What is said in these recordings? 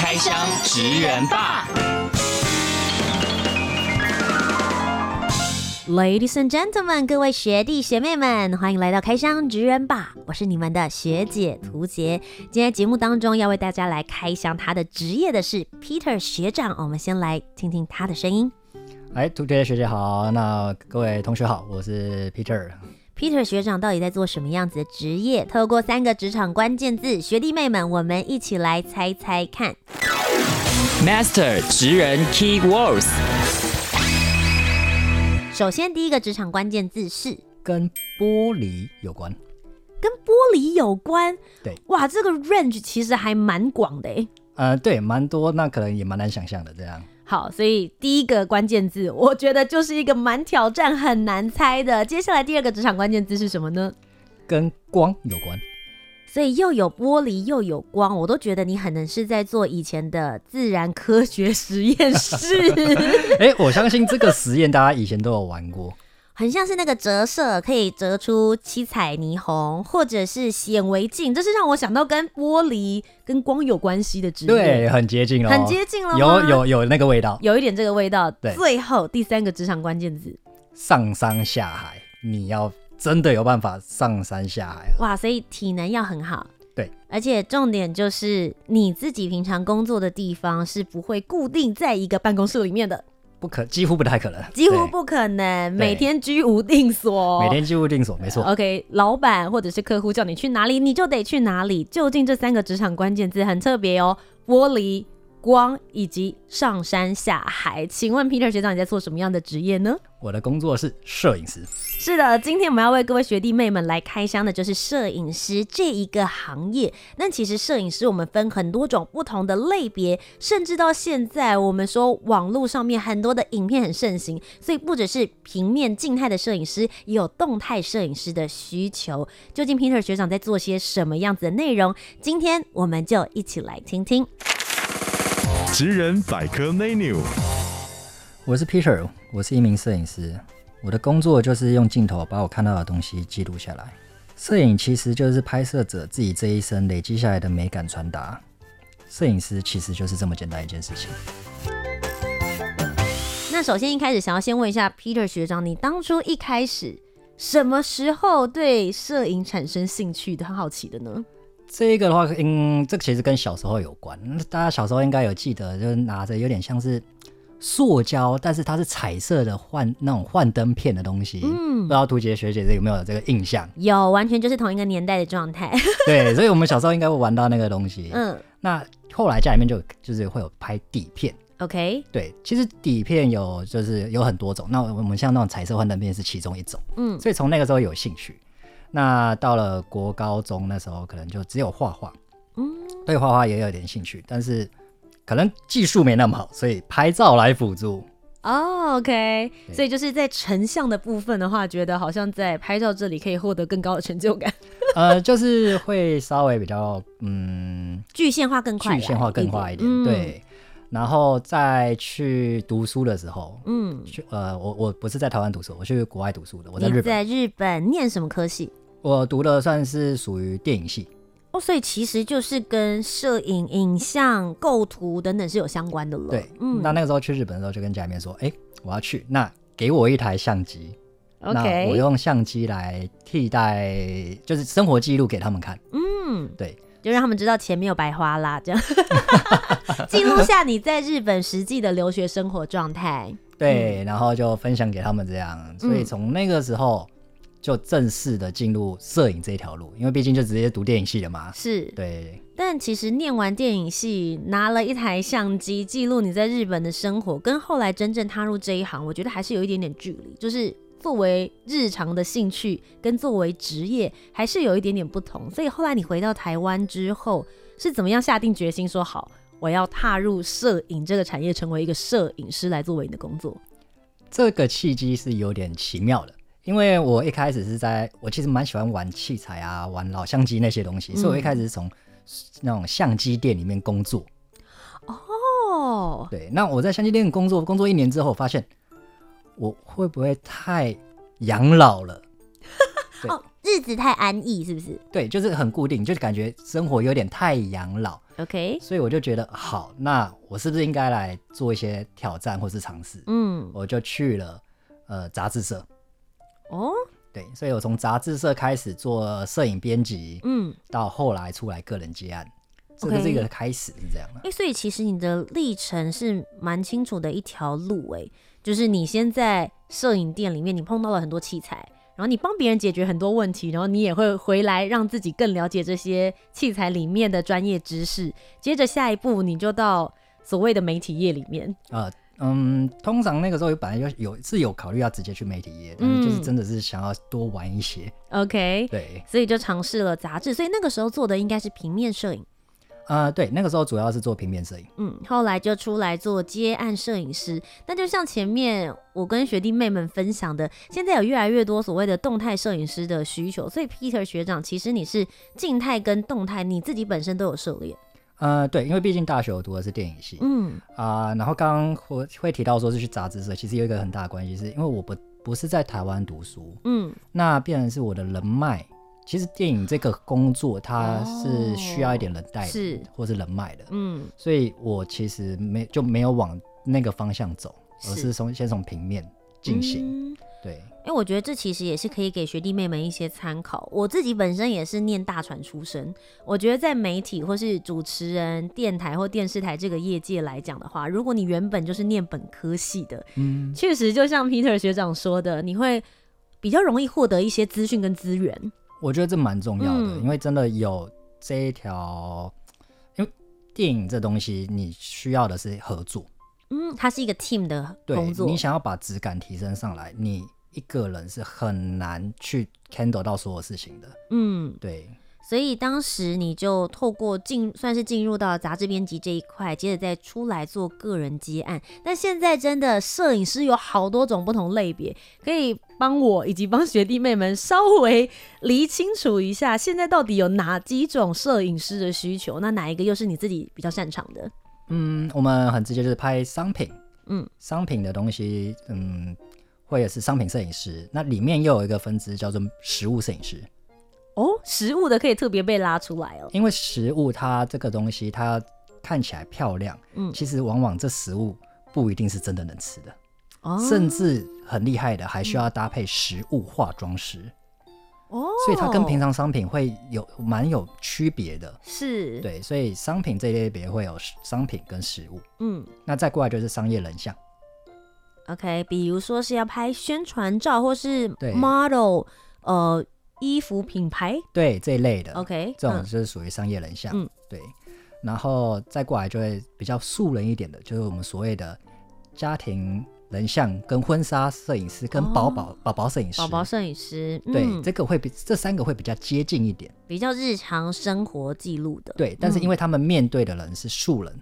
开箱职人吧，Ladies and gentlemen，各位学弟学妹们，欢迎来到开箱职人吧！我是你们的学姐涂杰。今天节目当中要为大家来开箱他的职业的是 Peter 学长，我们先来听听他的声音。哎，涂杰学姐好，那各位同学好，我是 Peter。Peter 学长到底在做什么样子的职业？透过三个职场关键字，学弟妹们，我们一起来猜猜看。Master 职人 Key Words。首先，第一个职场关键字是跟玻璃有关。跟玻璃有关？对。哇，这个 range 其实还蛮广的诶。呃，对，蛮多，那可能也蛮难想象的这样。好，所以第一个关键字，我觉得就是一个蛮挑战、很难猜的。接下来第二个职场关键字是什么呢？跟光有关。所以又有玻璃又有光，我都觉得你可能是在做以前的自然科学实验室。哎、欸，我相信这个实验大家以前都有玩过。很像是那个折射，可以折出七彩霓虹，或者是显微镜，这是让我想到跟玻璃、跟光有关系的职业。对，很接近了，很接近了，有有有那个味道，有一点这个味道。对，最后第三个职场关键字：上山下海。你要真的有办法上山下海，哇！所以体能要很好。对，而且重点就是你自己平常工作的地方是不会固定在一个办公室里面的。不可，几乎不太可能，几乎不可能，每天居无定所，每天居无定所，没错。OK，老板或者是客户叫你去哪里，你就得去哪里。究竟这三个职场关键字很特别哦，玻璃、光以及上山下海。请问 Peter 学长，你在做什么样的职业呢？我的工作是摄影师。是的，今天我们要为各位学弟妹们来开箱的就是摄影师这一个行业。那其实摄影师我们分很多种不同的类别，甚至到现在我们说网络上面很多的影片很盛行，所以不只是平面静态的摄影师，也有动态摄影师的需求。究竟 Peter 学长在做些什么样子的内容？今天我们就一起来听听。职人百科 menu，我是 Peter，我是一名摄影师。我的工作就是用镜头把我看到的东西记录下来。摄影其实就是拍摄者自己这一生累积下来的美感传达。摄影师其实就是这么简单一件事情。那首先一开始想要先问一下 Peter 学长，你当初一开始什么时候对摄影产生兴趣的？很好奇的呢？这个的话，嗯，这个其实跟小时候有关。大家小时候应该有记得，就是拿着有点像是。塑胶，但是它是彩色的幻那种幻灯片的东西，嗯，不知道图杰学姐这有没有这个印象？有，完全就是同一个年代的状态。对，所以我们小时候应该会玩到那个东西。嗯，那后来家里面就就是会有拍底片。OK，对，其实底片有就是有很多种，那我们像那种彩色幻灯片是其中一种。嗯，所以从那个时候有兴趣。那到了国高中那时候，可能就只有画画。嗯，对画画也有点兴趣，但是。可能技术没那么好，所以拍照来辅助。哦、oh，OK，所以就是在成像的部分的话，觉得好像在拍照这里可以获得更高的成就感。呃，就是会稍微比较嗯，具现化更快，具现化更快一点。嗯、对，然后再去读书的时候，嗯，去呃，我我不是在台湾读书，我去国外读书的。我在日本，在日本念什么科系？我读的算是属于电影系。哦，所以其实就是跟摄影、影像、构图等等是有相关的了。对，嗯，那那个时候去日本的时候，就跟家里面说，哎、欸，我要去，那给我一台相机，OK，那我用相机来替代，就是生活记录给他们看。嗯，对，就让他们知道钱没有白花啦，这样记录下你在日本实际的留学生活状态。对，然后就分享给他们这样，所以从那个时候。就正式的进入摄影这条路，因为毕竟就直接读电影系了嘛。是，对。但其实念完电影系，拿了一台相机记录你在日本的生活，跟后来真正踏入这一行，我觉得还是有一点点距离。就是作为日常的兴趣，跟作为职业，还是有一点点不同。所以后来你回到台湾之后，是怎么样下定决心说好，我要踏入摄影这个产业，成为一个摄影师来作为你的工作？这个契机是有点奇妙的，因为我一开始是在我其实蛮喜欢玩器材啊，玩老相机那些东西，嗯、所以我一开始是从那种相机店里面工作。哦，对，那我在相机店工作，工作一年之后，发现我会不会太养老了？对哦，日子太安逸，是不是？对，就是很固定，就是感觉生活有点太养老。OK，所以我就觉得好，那我是不是应该来做一些挑战或是尝试？嗯，我就去了呃杂志社。哦，对，所以我从杂志社开始做摄影编辑，嗯，到后来出来个人接案，这个是一个开始是这样的。哎、欸，所以其实你的历程是蛮清楚的一条路，哎，就是你先在摄影店里面，你碰到了很多器材。然后你帮别人解决很多问题，然后你也会回来让自己更了解这些器材里面的专业知识。接着下一步你就到所谓的媒体业里面。呃，嗯，通常那个时候本来就有是有考虑要直接去媒体业，嗯，就是真的是想要多玩一些。OK，对，所以就尝试了杂志。所以那个时候做的应该是平面摄影。呃，对，那个时候主要是做平面摄影，嗯，后来就出来做接案摄影师。那就像前面我跟学弟妹们分享的，现在有越来越多所谓的动态摄影师的需求，所以 Peter 学长，其实你是静态跟动态，你自己本身都有涉猎。呃，对，因为毕竟大学我读的是电影系，嗯啊、呃，然后刚刚我会提到说是去杂志社，其实有一个很大的关系，是因为我不不是在台湾读书，嗯，那变成是我的人脉。其实电影这个工作，它是需要一点人带，是或是人脉的，嗯，所以我其实没就没有往那个方向走，而是从先从平面进行，对。因为我觉得这其实也是可以给学弟妹们一些参考。我自己本身也是念大传出身，我觉得在媒体或是主持人、电台或电视台这个业界来讲的话，如果你原本就是念本科系的，嗯，确实就像 Peter 学长说的，你会比较容易获得一些资讯跟资源。我觉得这蛮重要的，嗯、因为真的有这一条，因为电影这东西你需要的是合作，嗯，它是一个 team 的工作。对，你想要把质感提升上来，你一个人是很难去 handle 到所有事情的，嗯，对。所以当时你就透过进算是进入到杂志编辑这一块，接着再出来做个人接案。但现在真的摄影师有好多种不同类别，可以帮我以及帮学弟妹们稍微理清楚一下，现在到底有哪几种摄影师的需求？那哪一个又是你自己比较擅长的？嗯，我们很直接就是拍商品，嗯，商品的东西，嗯，或者是商品摄影师。那里面又有一个分支叫做实物摄影师。哦，食物的可以特别被拉出来哦，因为食物它这个东西它看起来漂亮，嗯，其实往往这食物不一定是真的能吃的，哦，甚至很厉害的还需要搭配食物化妆师，哦，所以它跟平常商品会有蛮有区别的，是，对，所以商品这一类别会有商品跟食物，嗯，那再过来就是商业人像，OK，比如说是要拍宣传照或是 model，呃。衣服品牌，对，这一类的，OK，这种就是属于商业人像，嗯，对，然后再过来就会比较素人一点的，就是我们所谓的家庭人像、跟婚纱摄影师、跟宝宝宝宝摄影师、宝宝摄影师，对，嗯、这个会比这三个会比较接近一点，比较日常生活记录的，对，但是因为他们面对的人是素人。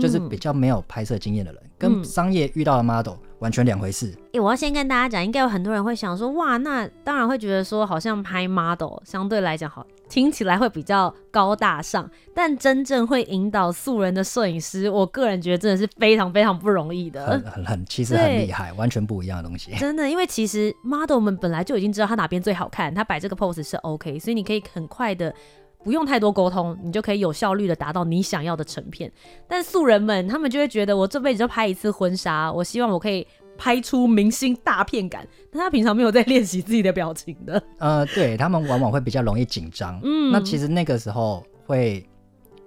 就是比较没有拍摄经验的人，嗯、跟商业遇到的 model 完全两回事。哎、欸，我要先跟大家讲，应该有很多人会想说，哇，那当然会觉得说，好像拍 model 相对来讲好，听起来会比较高大上。但真正会引导素人的摄影师，我个人觉得真的是非常非常不容易的，很很很，其实很厉害，完全不一样的东西。真的，因为其实 model 们本来就已经知道他哪边最好看，他摆这个 pose 是 OK，所以你可以很快的。不用太多沟通，你就可以有效率的达到你想要的成片。但素人们他们就会觉得，我这辈子就拍一次婚纱，我希望我可以拍出明星大片感。但他平常没有在练习自己的表情的。呃，对，他们往往会比较容易紧张。嗯，那其实那个时候会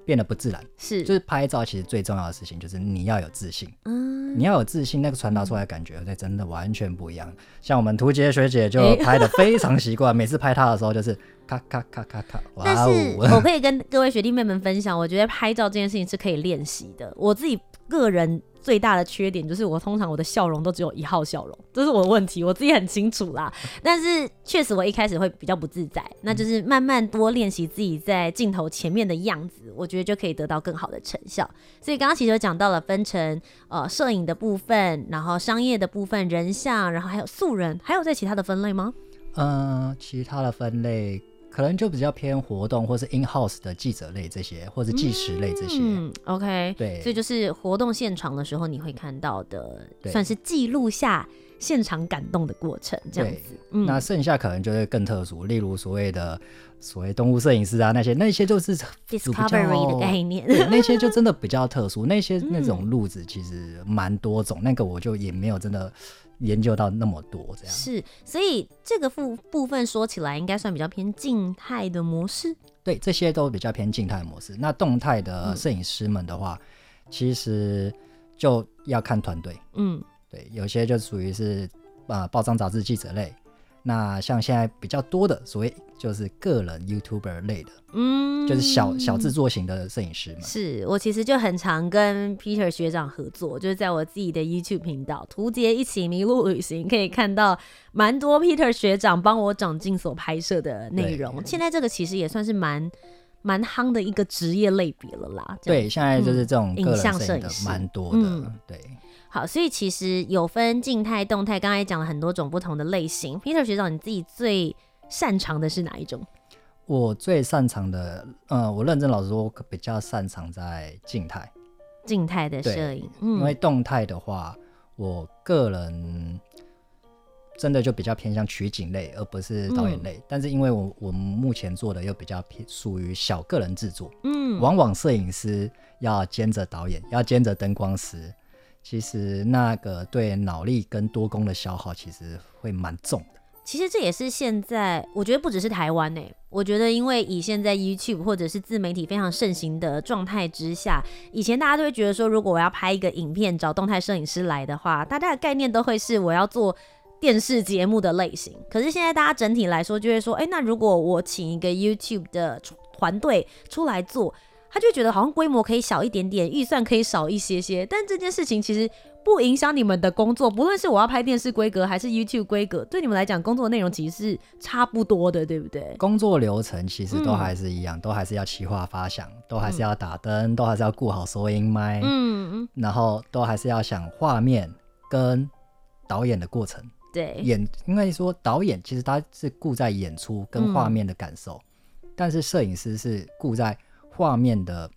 变得不自然。是，就是拍照其实最重要的事情就是你要有自信。嗯，你要有自信，那个传达出来的感觉，那真的完全不一样。像我们图杰学姐就拍的非常习惯，欸、每次拍她的时候就是。咔咔咔咔咔！但是我可以跟各位学弟妹们分享，我觉得拍照这件事情是可以练习的。我自己个人最大的缺点就是我通常我的笑容都只有一号笑容，这是我的问题，我自己很清楚啦。但是确实我一开始会比较不自在，那就是慢慢多练习自己在镜头前面的样子，我觉得就可以得到更好的成效。所以刚刚其实讲到了分成呃摄影的部分，然后商业的部分，人像，然后还有素人，还有在其他的分类吗？嗯、呃，其他的分类。可能就比较偏活动，或是 in house 的记者类这些，或者纪实类这些。嗯，OK，对，所以就是活动现场的时候，你会看到的，算是记录下现场感动的过程，这样子。嗯，那剩下可能就会更特殊，例如所谓的所谓动物摄影师啊，那些那些就是 discovery 的概念，对，那些就真的比较特殊，那些 那种路子其实蛮多种，嗯，那个我就也没有真的。研究到那么多，这样是，所以这个部部分说起来应该算比较偏静态的模式。对，这些都比较偏静态模式。那动态的摄影师们的话，嗯、其实就要看团队。嗯，对，有些就属于是啊，报章杂志记者类。那像现在比较多的所谓就是个人 YouTuber 类的，嗯，就是小小制作型的摄影师嘛。是我其实就很常跟 Peter 学长合作，就是在我自己的 YouTube 频道“图杰一起迷路旅行”，可以看到蛮多 Peter 学长帮我长进所拍摄的内容。现在这个其实也算是蛮蛮夯的一个职业类别了啦。对，现在就是这种个人摄影的蛮多的，嗯、对。好，所以其实有分静态、动态，刚才讲了很多种不同的类型。Peter 学长，你自己最擅长的是哪一种？我最擅长的，呃，我认真老实说，我比较擅长在静态，静态的摄影。嗯，因为动态的话，我个人真的就比较偏向取景类，而不是导演类。嗯、但是因为我我们目前做的又比较偏属于小个人制作，嗯，往往摄影师要兼着导演，要兼着灯光师。其实那个对脑力跟多工的消耗，其实会蛮重的。其实这也是现在，我觉得不只是台湾呢。我觉得因为以现在 YouTube 或者是自媒体非常盛行的状态之下，以前大家都会觉得说，如果我要拍一个影片，找动态摄影师来的话，大家的概念都会是我要做电视节目的类型。可是现在大家整体来说，就会说，哎，那如果我请一个 YouTube 的团队出来做。他就觉得好像规模可以小一点点，预算可以少一些些，但这件事情其实不影响你们的工作。不论是我要拍电视规格还是 YouTube 规格，对你们来讲，工作内容其实是差不多的，对不对？工作流程其实都还是一样，嗯、都还是要企划发想，都还是要打灯，嗯、都还是要顾好收音麦，嗯嗯，然后都还是要想画面跟导演的过程。对，演应该说导演其实他是顾在演出跟画面的感受，嗯、但是摄影师是顾在。画面的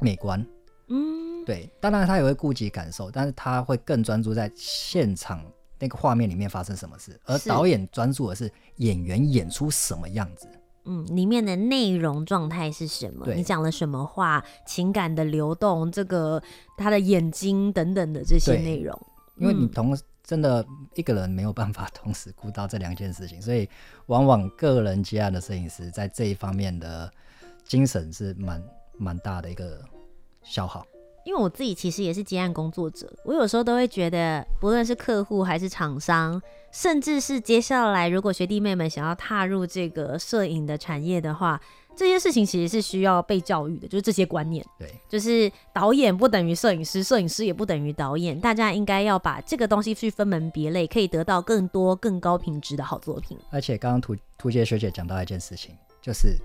美观，嗯，对，当然他也会顾及感受，但是他会更专注在现场那个画面里面发生什么事，而导演专注的是演员演出什么样子，嗯，里面的内容状态是什么，你讲了什么话，情感的流动，这个他的眼睛等等的这些内容，因为你同真的一个人没有办法同时顾到这两件事情，所以往往个人接案的摄影师在这一方面的。精神是蛮蛮大的一个消耗，因为我自己其实也是接案工作者，我有时候都会觉得，不论是客户还是厂商，甚至是接下来如果学弟妹们想要踏入这个摄影的产业的话，这些事情其实是需要被教育的，就是这些观念。对，就是导演不等于摄影师，摄影师也不等于导演，大家应该要把这个东西去分门别类，可以得到更多更高品质的好作品。而且刚刚图图杰学姐讲到一件事情，就是。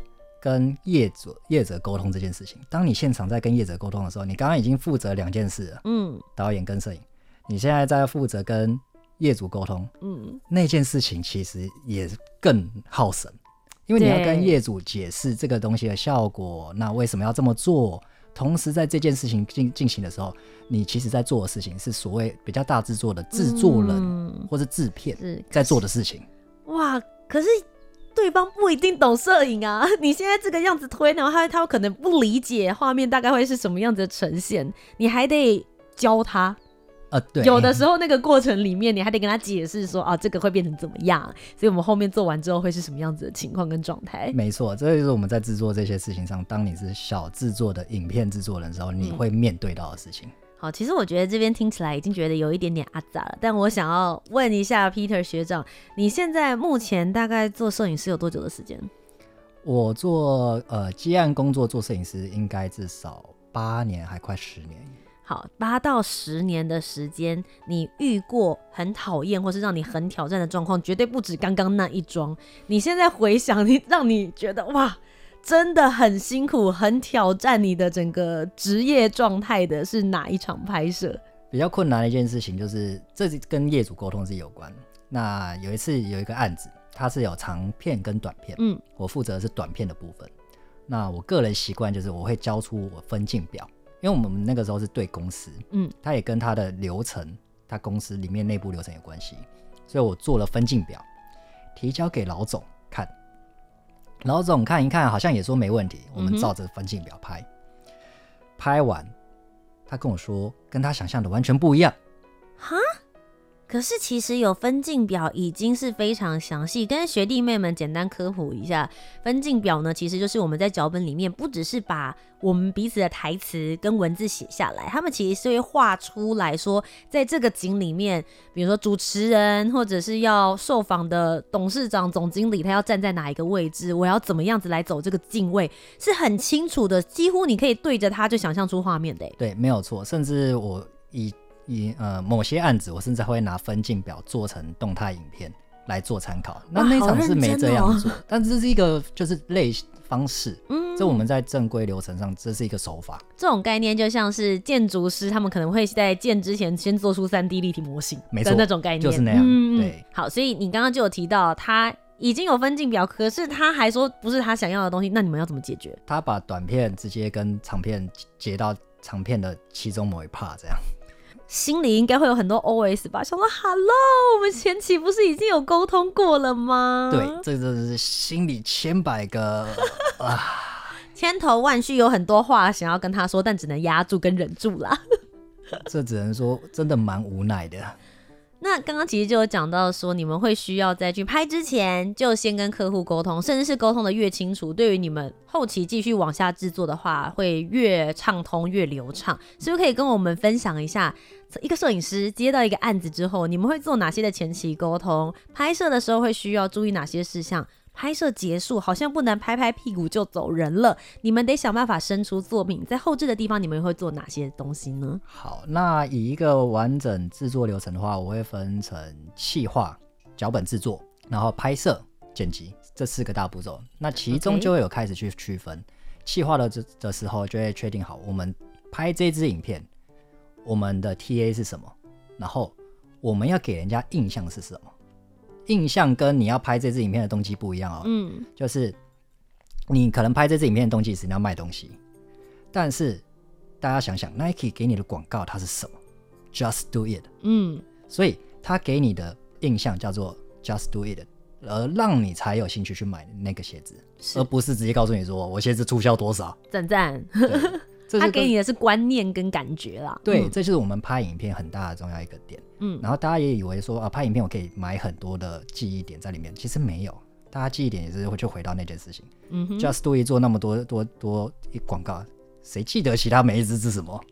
跟业主业者沟通这件事情，当你现场在跟业者沟通的时候，你刚刚已经负责两件事了，嗯，导演跟摄影，你现在在负责跟业主沟通，嗯，那件事情其实也更耗神，因为你要跟业主解释这个东西的效果，那为什么要这么做？同时在这件事情进进行的时候，你其实在做的事情是所谓比较大制作的制作人或是制片在做的事情。哇，可是。对方不一定懂摄影啊！你现在这个样子推，然后他他可能不理解画面大概会是什么样子的呈现，你还得教他。呃，对，有的时候那个过程里面，你还得跟他解释说啊，这个会变成怎么样，所以我们后面做完之后会是什么样子的情况跟状态。没错，这就是我们在制作这些事情上，当你是小制作的影片制作人的时候，你会面对到的事情。嗯好，其实我觉得这边听起来已经觉得有一点点阿杂了，但我想要问一下 Peter 学长，你现在目前大概做摄影师有多久的时间？我做呃接案工作做摄影师应该至少八年，还快十年。好，八到十年的时间，你遇过很讨厌或是让你很挑战的状况，绝对不止刚刚那一桩。你现在回想，你让你觉得哇，真的很辛苦、很挑战你的整个职业状态的是哪一场拍摄？比较困难的一件事情就是，这是跟业主沟通是有关。那有一次有一个案子，它是有长片跟短片，嗯，我负责的是短片的部分。那我个人习惯就是我会交出我分镜表。因为我们那个时候是对公司，嗯，他也跟他的流程，他公司里面内部流程有关系，所以我做了分镜表，提交给老总看，老总看一看，好像也说没问题，我们照着分镜表拍，嗯、拍完，他跟我说跟他想象的完全不一样，哈？可是其实有分镜表已经是非常详细，跟学弟妹们简单科普一下，分镜表呢，其实就是我们在脚本里面不只是把我们彼此的台词跟文字写下来，他们其实是会画出来说，在这个景里面，比如说主持人或者是要受访的董事长、总经理，他要站在哪一个位置，我要怎么样子来走这个镜位，是很清楚的，几乎你可以对着他就想象出画面的。对，没有错，甚至我以。以呃某些案子，我甚至会拿分镜表做成动态影片来做参考。那那场是没这样做，哦、但这是一个就是类方式。嗯，这我们在正规流程上，这是一个手法。这种概念就像是建筑师，他们可能会在建之前先做出三 D 立体模型，没错，那种概念就是那样。嗯、对，好，所以你刚刚就有提到，他已经有分镜表，可是他还说不是他想要的东西，那你们要怎么解决？他把短片直接跟长片截到长片的其中某一 part，这样。心里应该会有很多 OS 吧，想说 Hello，我们前期不是已经有沟通过了吗？对，这真的是心里千百个 啊，千头万绪，有很多话想要跟他说，但只能压住跟忍住啦。这只能说真的蛮无奈的。那刚刚其实就有讲到说，你们会需要在去拍之前就先跟客户沟通，甚至是沟通的越清楚，对于你们后期继续往下制作的话，会越畅通越流畅。是不是可以跟我们分享一下，一个摄影师接到一个案子之后，你们会做哪些的前期沟通？拍摄的时候会需要注意哪些事项？拍摄结束好像不能拍拍屁股就走人了，你们得想办法生出作品。在后置的地方，你们会做哪些东西呢？好，那以一个完整制作流程的话，我会分成企划、脚本制作，然后拍摄、剪辑这四个大步骤。那其中就会有开始去区分。企划的这的时候，就会确定好我们拍这支影片，我们的 TA 是什么，然后我们要给人家印象是什么。印象跟你要拍这支影片的动机不一样哦。嗯，就是你可能拍这支影片的动机是你要卖东西，但是大家想想，Nike 给你的广告它是什么？Just do it。嗯，所以它给你的印象叫做 Just do it，而让你才有兴趣去买那个鞋子，而不是直接告诉你说我鞋子促销多少。赞赞。他给你的是观念跟感觉啦。对，嗯、这就是我们拍影片很大的重要一个点。嗯，然后大家也以为说啊，拍影片我可以买很多的记忆点在里面，其实没有，大家记忆点也是会就回到那件事情。嗯哼，Just Do It 做那么多多多一广告，谁记得其他每一支是什么？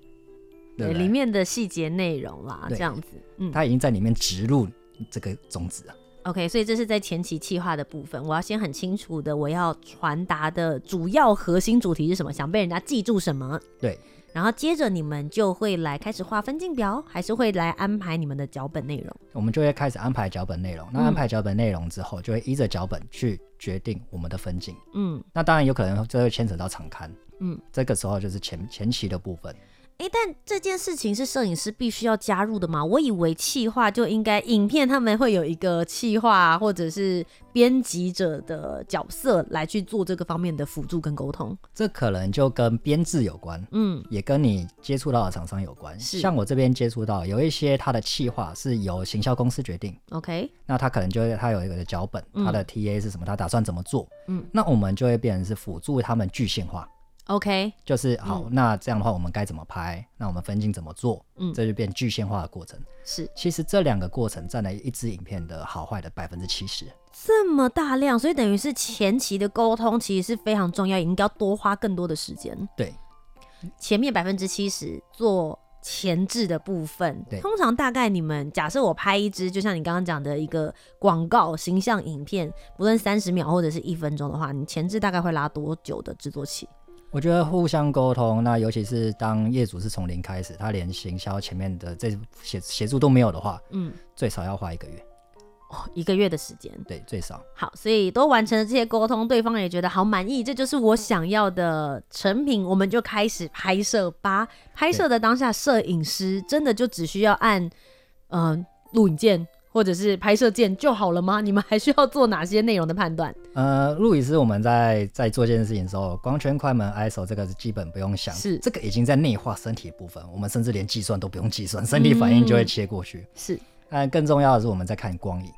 对，对，里面的细节内容啦，这样子。嗯，他已经在里面植入这个种子了。OK，所以这是在前期企划的部分，我要先很清楚的，我要传达的主要核心主题是什么，想被人家记住什么。对，然后接着你们就会来开始画分镜表，还是会来安排你们的脚本内容？我们就会开始安排脚本内容。那安排脚本内容之后，就会依着脚本去决定我们的分镜。嗯，那当然有可能这会牵扯到场刊。嗯，这个时候就是前前期的部分。哎，但这件事情是摄影师必须要加入的吗？我以为企划就应该影片他们会有一个企划或者是编辑者的角色来去做这个方面的辅助跟沟通。这可能就跟编制有关，嗯，也跟你接触到的厂商有关。是像我这边接触到有一些他的企划是由行销公司决定，OK，那他可能就会他有一个脚本，他的 TA 是什么，他打算怎么做，嗯，那我们就会变成是辅助他们具现化。OK，就是好，嗯、那这样的话，我们该怎么拍？那我们分镜怎么做？嗯，这就变具现化的过程。是，其实这两个过程占了一支影片的好坏的百分之七十。这么大量，所以等于是前期的沟通其实是非常重要，也应该要多花更多的时间。对，前面百分之七十做前置的部分。对，通常大概你们假设我拍一支，就像你刚刚讲的一个广告形象影片，不论三十秒或者是一分钟的话，你前置大概会拉多久的制作期？我觉得互相沟通，那尤其是当业主是从零开始，他连行销前面的这协协助都没有的话，嗯，最少要花一个月，哦，一个月的时间，对，最少。好，所以都完成了这些沟通，对方也觉得好满意，这就是我想要的成品，我们就开始拍摄吧。拍摄的当下，摄影师真的就只需要按嗯、呃、录影键。或者是拍摄键就好了吗？你们还需要做哪些内容的判断？呃，路易斯我们在在做这件事情的时候，光圈、快门、ISO 这个是基本不用想，是这个已经在内化身体部分，我们甚至连计算都不用计算，身体反应就会切过去。嗯、是，但更重要的是我们在看光影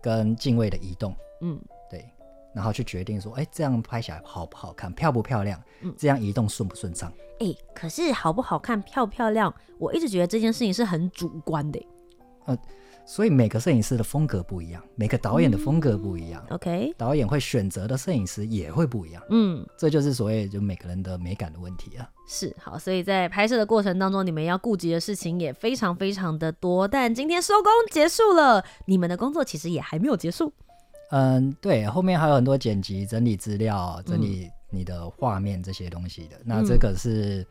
跟镜位的移动，嗯，对，然后去决定说，哎、欸，这样拍起来好不好看，漂不漂亮？嗯，这样移动顺不顺畅？哎、欸，可是好不好看、漂不漂亮，我一直觉得这件事情是很主观的、欸。呃。所以每个摄影师的风格不一样，每个导演的风格不一样。嗯、OK，导演会选择的摄影师也会不一样。嗯，这就是所谓就每个人的美感的问题啊。是，好，所以在拍摄的过程当中，你们要顾及的事情也非常非常的多。但今天收工结束了，你们的工作其实也还没有结束。嗯，对，后面还有很多剪辑、整理资料、整理你的画面这些东西的。嗯、那这个是。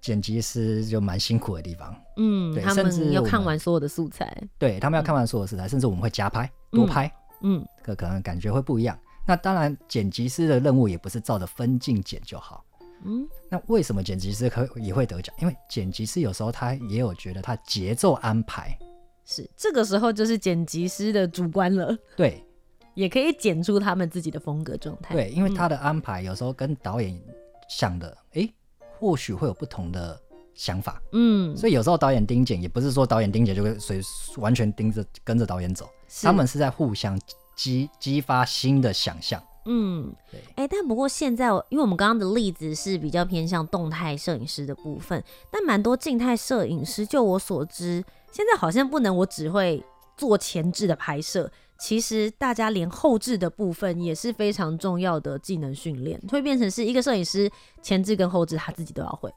剪辑师就蛮辛苦的地方，嗯，对，他们要看完所有的素材，对他们要看完所有的素材，嗯、甚至我们会加拍、多拍，嗯，这可能感觉会不一样。那当然，剪辑师的任务也不是照着分镜剪就好，嗯，那为什么剪辑师可也会得奖？因为剪辑师有时候他也有觉得他节奏安排。是这个时候就是剪辑师的主观了，对，也可以剪出他们自己的风格状态，对，因为他的安排有时候跟导演想的，哎、欸。或许会有不同的想法，嗯，所以有时候导演盯剪也不是说导演盯剪就会随完全盯着跟着导演走，他们是在互相激激发新的想象，嗯，对，哎、欸，但不过现在因为我们刚刚的例子是比较偏向动态摄影师的部分，但蛮多静态摄影师，就我所知，现在好像不能我只会做前置的拍摄。其实大家连后置的部分也是非常重要的技能训练，会变成是一个摄影师前置跟后置他自己都要会。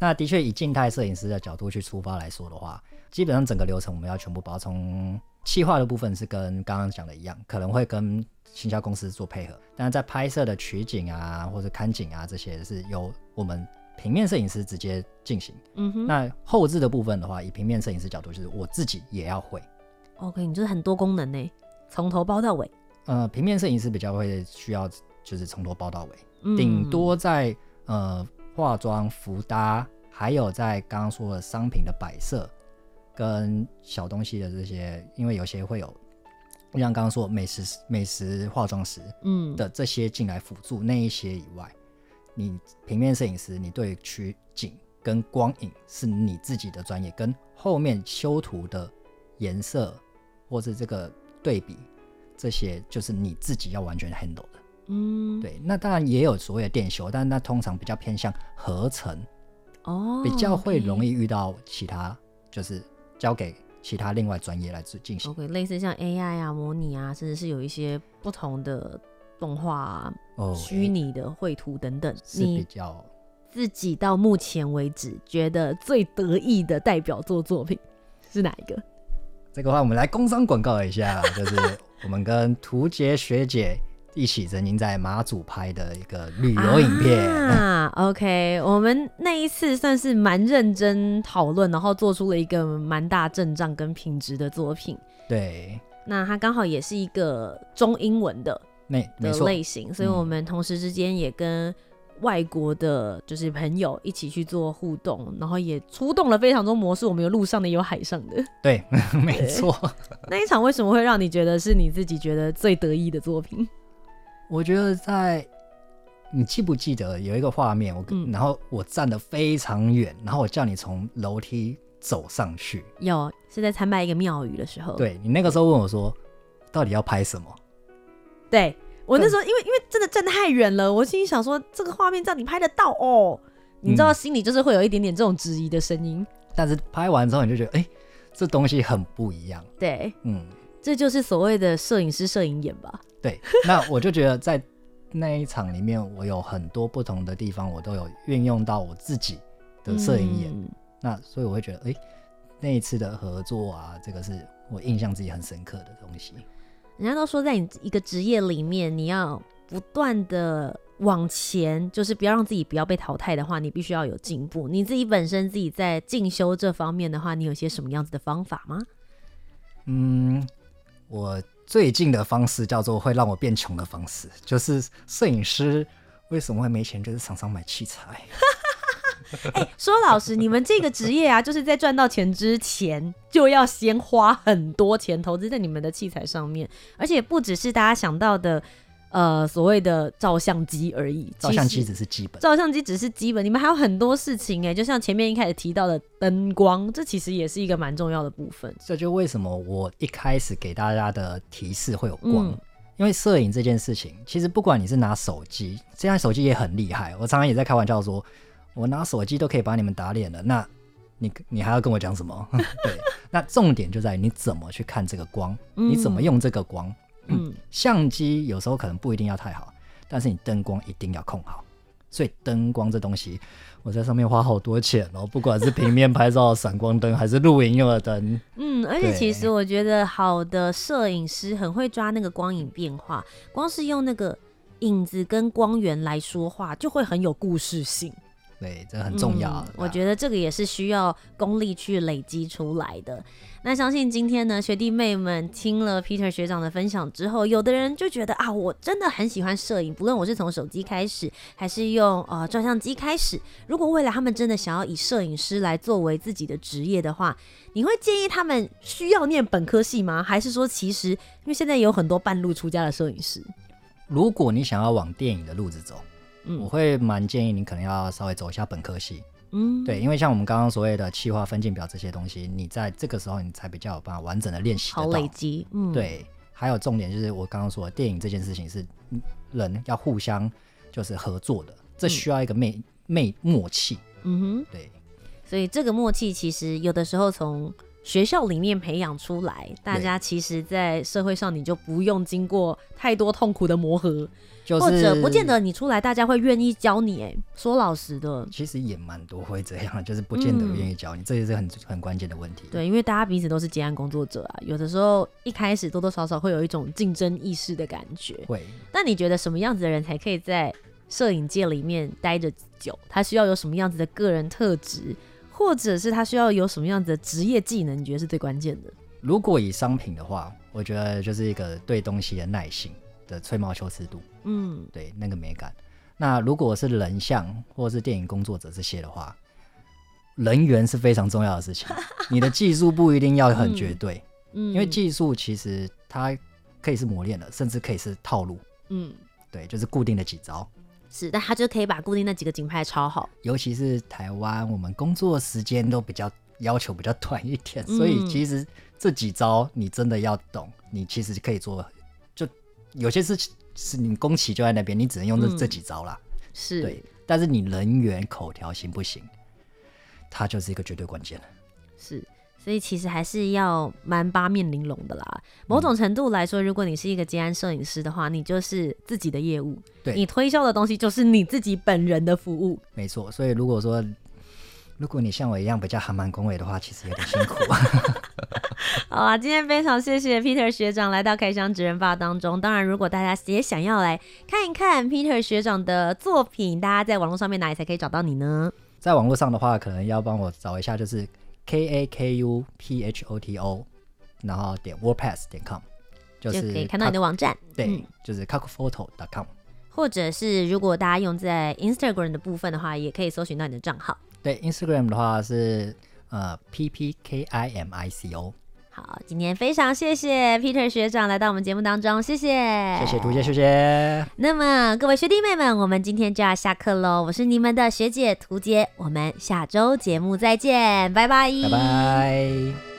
那的确以静态摄影师的角度去出发来说的话，基本上整个流程我们要全部包，从企划的部分是跟刚刚讲的一样，可能会跟行销公司做配合，但是在拍摄的取景啊或者看景啊这些是由我们平面摄影师直接进行。嗯哼。那后置的部分的话，以平面摄影师角度就是我自己也要会。OK，你就是很多功能呢。从头包到尾，呃，平面摄影师比较会需要，就是从头包到尾，顶、嗯、多在呃化妆、服搭，还有在刚刚说的商品的摆设跟小东西的这些，因为有些会有，像刚刚说美食美食化妆师，嗯的这些进来辅助那一些以外，你平面摄影师，你对取景跟光影是你自己的专业，跟后面修图的颜色或是这个。对比这些就是你自己要完全 handle 的，嗯，对。那当然也有所谓的电修，但那通常比较偏向合成，哦，比较会容易遇到其他，就是交给其他另外专业来进行。OK，类似像 AI 啊、模拟啊，甚至是有一些不同的动画、啊、哦，虚拟的绘图等等，是比较自己到目前为止觉得最得意的代表作作品是哪一个？这个话我们来工商广告一下，就是我们跟屠洁学姐一起曾经在马祖拍的一个旅游影片啊。OK，我们那一次算是蛮认真讨论，然后做出了一个蛮大阵仗跟品质的作品。对，那它刚好也是一个中英文的那的类型，所以我们同时之间也跟。外国的，就是朋友一起去做互动，然后也出动了非常多模式。我们有陆上的，也有海上的。对，没错。那一场为什么会让你觉得是你自己觉得最得意的作品？我觉得在你记不记得有一个画面，我、嗯、然后我站得非常远，然后我叫你从楼梯走上去。有，是在参拜一个庙宇的时候。对，你那个时候问我说，到底要拍什么？对。我那时候因为因为真的站太远了，我心里想说这个画面这样你拍得到哦？你知道心里就是会有一点点这种质疑的声音。但是拍完之后你就觉得，哎、欸，这东西很不一样。对，嗯，这就是所谓的摄影师摄影眼吧？对。那我就觉得在那一场里面，我有很多不同的地方，我都有运用到我自己的摄影眼。嗯、那所以我会觉得，哎、欸，那一次的合作啊，这个是我印象自己很深刻的东西。人家都说，在你一个职业里面，你要不断的往前，就是不要让自己不要被淘汰的话，你必须要有进步。你自己本身自己在进修这方面的话，你有些什么样子的方法吗？嗯，我最近的方式叫做会让我变穷的方式，就是摄影师为什么会没钱，就是常常买器材。欸、说老实，你们这个职业啊，就是在赚到钱之前，就要先花很多钱投资在你们的器材上面，而且不只是大家想到的。呃，所谓的照相机而已，照相机只是基本，照相机只是基本，你们还有很多事情哎，就像前面一开始提到的灯光，这其实也是一个蛮重要的部分。这就为什么我一开始给大家的提示会有光，嗯、因为摄影这件事情，其实不管你是拿手机，这样手机也很厉害，我常常也在开玩笑说，我拿手机都可以把你们打脸了，那你你还要跟我讲什么？对，那重点就在于你怎么去看这个光，你怎么用这个光。嗯嗯，相机有时候可能不一定要太好，但是你灯光一定要控好。所以灯光这东西，我在上面花好多钱哦，不管是平面拍照的闪光灯，还是露营用的灯。嗯，而且其实我觉得好的摄影师很会抓那个光影变化，光是用那个影子跟光源来说话，就会很有故事性。对，这很重要。嗯，我觉得这个也是需要功力去累积出来的。那相信今天呢，学弟妹们听了 Peter 学长的分享之后，有的人就觉得啊，我真的很喜欢摄影，不论我是从手机开始，还是用呃照相机开始。如果未来他们真的想要以摄影师来作为自己的职业的话，你会建议他们需要念本科系吗？还是说，其实因为现在有很多半路出家的摄影师，如果你想要往电影的路子走。嗯，我会蛮建议你可能要稍微走一下本科系，嗯，对，因为像我们刚刚所谓的企划分镜表这些东西，你在这个时候你才比较有办法完整的练习，好累积，嗯，对，还有重点就是我刚刚说的电影这件事情是人要互相就是合作的，这需要一个默默默契，嗯哼，对，所以这个默契其实有的时候从学校里面培养出来，大家其实在社会上你就不用经过太多痛苦的磨合。就是、或者不见得你出来，大家会愿意教你。哎，说老实的，其实也蛮多会这样，就是不见得愿意教你，嗯、这也是很很关键的问题。对，因为大家彼此都是接案工作者啊，有的时候一开始多多少少会有一种竞争意识的感觉。会。那你觉得什么样子的人才可以在摄影界里面待着久？他需要有什么样子的个人特质，或者是他需要有什么样子的职业技能？你觉得是最关键的？如果以商品的话，我觉得就是一个对东西的耐性。的吹毛求疵度，嗯，对，那个美感。那如果是人像或者是电影工作者这些的话，人员是非常重要的事情。你的技术不一定要很绝对，嗯，因为技术其实它可以是磨练的，甚至可以是套路，嗯，对，就是固定的几招。是，但他就可以把固定那几个景拍超好。尤其是台湾，我们工作时间都比较要求比较短一点，所以其实这几招你真的要懂，你其实可以做。有些事情是你工期就在那边，你只能用这、嗯、这几招啦。是，对。但是你人缘口条行不行，它就是一个绝对关键了。是，所以其实还是要蛮八面玲珑的啦。某种程度来说，如果你是一个接案摄影师的话，你就是自己的业务，对，你推销的东西就是你自己本人的服务。没错。所以如果说，如果你像我一样比较寒门恭维的话，其实有点辛苦。好啊，今天非常谢谢 Peter 学长来到开箱职人 BAR 当中。当然，如果大家也想要来看一看 Peter 学长的作品，大家在网络上面哪里才可以找到你呢？在网络上的话，可能要帮我找一下，就是 K A K U P H O T O，然后点 WordPress 点 com，就是就可以看到你的网站。对，嗯、就是 kakuphoto.com。或者是如果大家用在 Instagram 的部分的话，也可以搜寻到你的账号。对，Instagram 的话是呃 P P K I M I C O。好，今天非常谢谢 Peter 学长来到我们节目当中，谢谢，谢谢涂杰学姐。那么各位学弟妹们，我们今天就要下课喽。我是你们的学姐涂杰，我们下周节目再见，拜拜，拜拜。